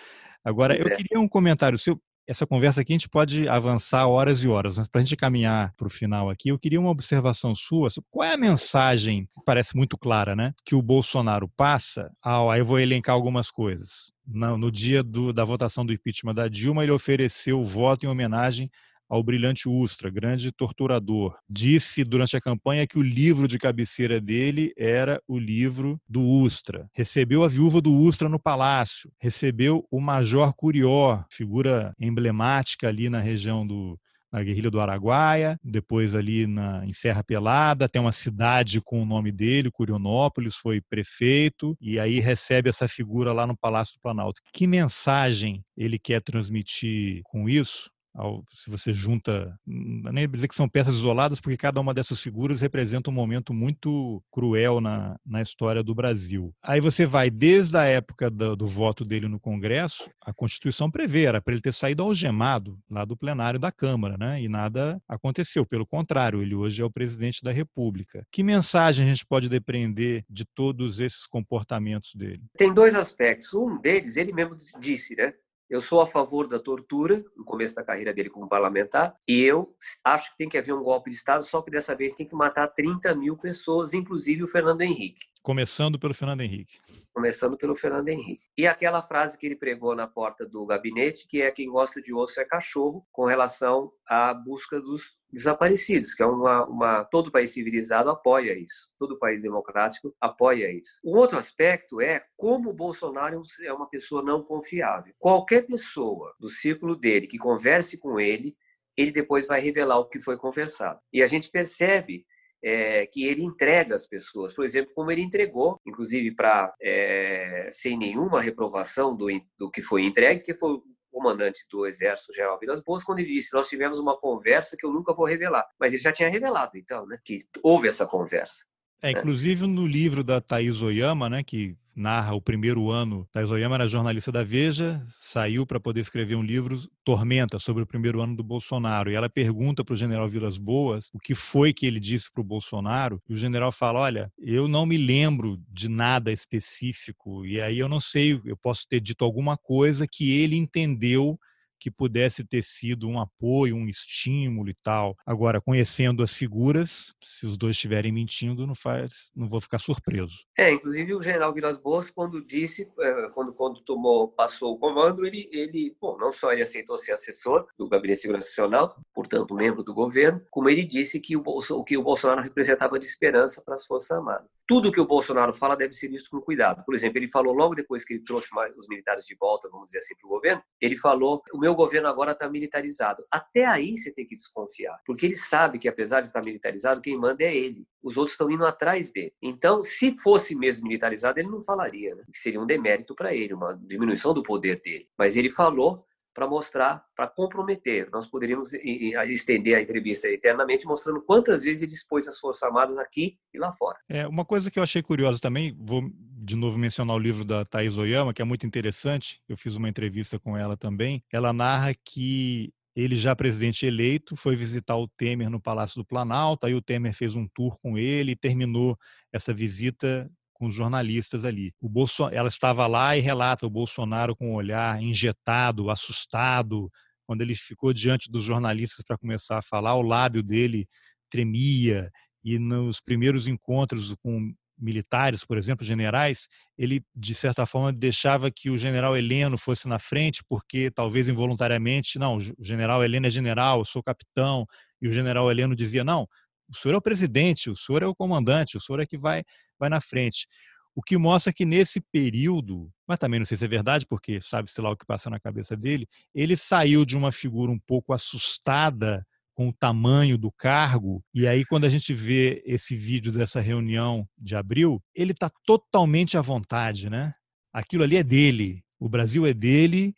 Agora, pois eu é. queria um comentário seu. Essa conversa aqui a gente pode avançar horas e horas, mas para a gente caminhar para o final aqui, eu queria uma observação sua. Qual é a mensagem, que parece muito clara, né? Que o Bolsonaro passa ao. Aí eu vou elencar algumas coisas. No, no dia do, da votação do impeachment da Dilma, ele ofereceu o voto em homenagem ao brilhante Ustra, grande torturador. Disse durante a campanha que o livro de cabeceira dele era o livro do Ustra. Recebeu a viúva do Ustra no palácio. Recebeu o Major Curió, figura emblemática ali na região do, na guerrilha do Araguaia, depois ali na, em Serra Pelada, tem uma cidade com o nome dele, Curionópolis, foi prefeito, e aí recebe essa figura lá no Palácio do Planalto. Que mensagem ele quer transmitir com isso? Ao, se você junta, nem dizer que são peças isoladas, porque cada uma dessas figuras representa um momento muito cruel na, na história do Brasil. Aí você vai desde a época do, do voto dele no Congresso, a Constituição prevê, era para ele ter saído algemado lá do plenário da Câmara, né? E nada aconteceu. Pelo contrário, ele hoje é o presidente da República. Que mensagem a gente pode depreender de todos esses comportamentos dele? Tem dois aspectos. Um deles, ele mesmo disse, né? Eu sou a favor da tortura, no começo da carreira dele como parlamentar, e eu acho que tem que haver um golpe de Estado, só que dessa vez tem que matar 30 mil pessoas, inclusive o Fernando Henrique. Começando pelo Fernando Henrique. Começando pelo Fernando Henrique. E aquela frase que ele pregou na porta do gabinete, que é quem gosta de osso é cachorro, com relação à busca dos desaparecidos, que é uma, uma todo país civilizado apoia isso, todo país democrático apoia isso. O outro aspecto é como o Bolsonaro é uma pessoa não confiável. Qualquer pessoa do círculo dele que converse com ele, ele depois vai revelar o que foi conversado. E a gente percebe é, que ele entrega as pessoas, por exemplo, como ele entregou, inclusive para é, sem nenhuma reprovação do, do que foi entregue, que foi comandante do Exército, General Vilas Boas, quando ele disse: Nós tivemos uma conversa que eu nunca vou revelar. Mas ele já tinha revelado, então, né, que houve essa conversa. É, inclusive no livro da Thaís Oyama, né, que narra o primeiro ano. Thais Oyama era jornalista da Veja, saiu para poder escrever um livro, Tormenta, sobre o primeiro ano do Bolsonaro. E ela pergunta para o general Vilas Boas o que foi que ele disse para o Bolsonaro. E o general fala: Olha, eu não me lembro de nada específico. E aí eu não sei, eu posso ter dito alguma coisa que ele entendeu que pudesse ter sido um apoio, um estímulo e tal. Agora, conhecendo as figuras, se os dois estiverem mentindo, não faz, não vou ficar surpreso. É, inclusive o general Vilas Boas, quando disse, é, quando, quando tomou, passou o comando, ele, ele, bom, não só ele aceitou ser assessor do Gabinete de Segurança Nacional, portanto, membro do governo, como ele disse que o, o que o Bolsonaro representava de esperança para as Forças Armadas. Tudo que o Bolsonaro fala deve ser visto com cuidado. Por exemplo, ele falou logo depois que ele trouxe os militares de volta, vamos dizer assim, para o governo, ele falou: o meu governo agora está militarizado. Até aí você tem que desconfiar, porque ele sabe que apesar de estar militarizado, quem manda é ele. Os outros estão indo atrás dele. Então, se fosse mesmo militarizado, ele não falaria, né? que seria um demérito para ele, uma diminuição do poder dele. Mas ele falou para mostrar, para comprometer. Nós poderíamos estender a entrevista eternamente, mostrando quantas vezes ele expôs as Forças Armadas aqui e lá fora. É, uma coisa que eu achei curiosa também, vou de novo mencionar o livro da Thais Oyama, que é muito interessante, eu fiz uma entrevista com ela também. Ela narra que ele já presidente eleito foi visitar o Temer no Palácio do Planalto, aí o Temer fez um tour com ele e terminou essa visita com os jornalistas ali. O Bolso... Ela estava lá e relata o Bolsonaro com um olhar injetado, assustado. Quando ele ficou diante dos jornalistas para começar a falar, o lábio dele tremia. E nos primeiros encontros com militares, por exemplo, generais, ele de certa forma deixava que o general Heleno fosse na frente, porque talvez involuntariamente, não, o general Heleno é general, eu sou capitão, e o general Heleno dizia, não, o senhor é o presidente, o senhor é o comandante, o senhor é que vai, vai na frente. O que mostra que nesse período, mas também não sei se é verdade, porque sabe-se lá o que passa na cabeça dele, ele saiu de uma figura um pouco assustada com o tamanho do cargo. E aí, quando a gente vê esse vídeo dessa reunião de abril, ele está totalmente à vontade, né? Aquilo ali é dele, o Brasil é dele,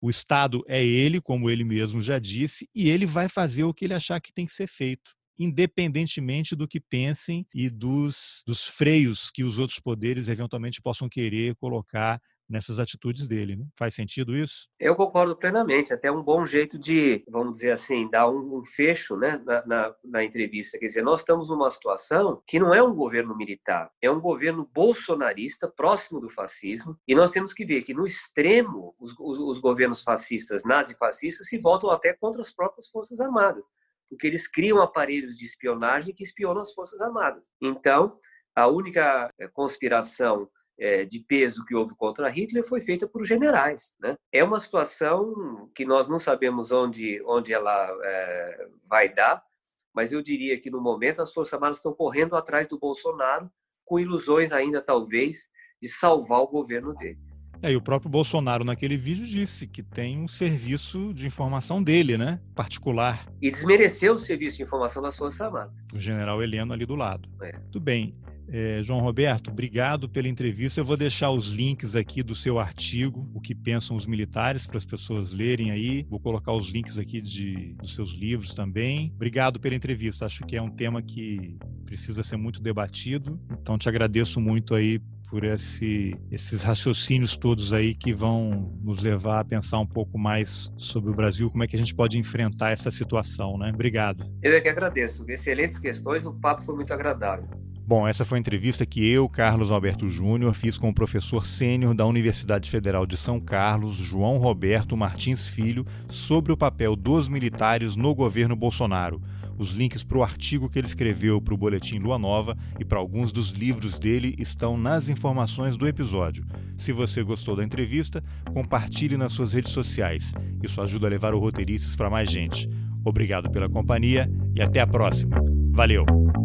o Estado é ele, como ele mesmo já disse, e ele vai fazer o que ele achar que tem que ser feito independentemente do que pensem e dos, dos freios que os outros poderes eventualmente possam querer colocar nessas atitudes dele. Né? Faz sentido isso? Eu concordo plenamente. Até um bom jeito de, vamos dizer assim, dar um, um fecho né, na, na, na, entrevista. Quer dizer, nós estamos numa situação que não é um governo militar, é um governo bolsonarista, próximo do fascismo, e nós temos que ver que, no extremo, os, os, os governos fascistas, nazifascistas, se voltam até contra as próprias Forças Armadas porque eles criam aparelhos de espionagem que espionam as Forças Armadas. Então, a única eh, conspiração é, de peso que houve contra Hitler foi feita por generais. Né? É uma situação que nós não sabemos onde, onde ela é, vai dar, mas eu diria que no momento as Forças Armadas estão correndo atrás do Bolsonaro, com ilusões ainda, talvez, de salvar o governo dele. É, e o próprio Bolsonaro, naquele vídeo, disse que tem um serviço de informação dele, né? Particular. E desmereceu o serviço de informação das Forças Armadas. O general Heleno ali do lado. É. Tudo bem. É, João Roberto, obrigado pela entrevista. Eu vou deixar os links aqui do seu artigo, o que pensam os militares, para as pessoas lerem aí. Vou colocar os links aqui de, dos seus livros também. Obrigado pela entrevista. Acho que é um tema que precisa ser muito debatido. Então, te agradeço muito aí por esse, esses raciocínios todos aí que vão nos levar a pensar um pouco mais sobre o Brasil, como é que a gente pode enfrentar essa situação, né? Obrigado. Eu é que agradeço. Excelentes questões, o papo foi muito agradável. Bom, essa foi a entrevista que eu, Carlos Alberto Júnior, fiz com o professor sênior da Universidade Federal de São Carlos, João Roberto Martins Filho, sobre o papel dos militares no governo Bolsonaro. Os links para o artigo que ele escreveu para o Boletim Lua Nova e para alguns dos livros dele estão nas informações do episódio. Se você gostou da entrevista, compartilhe nas suas redes sociais. Isso ajuda a levar o Roteiristas para mais gente. Obrigado pela companhia e até a próxima. Valeu!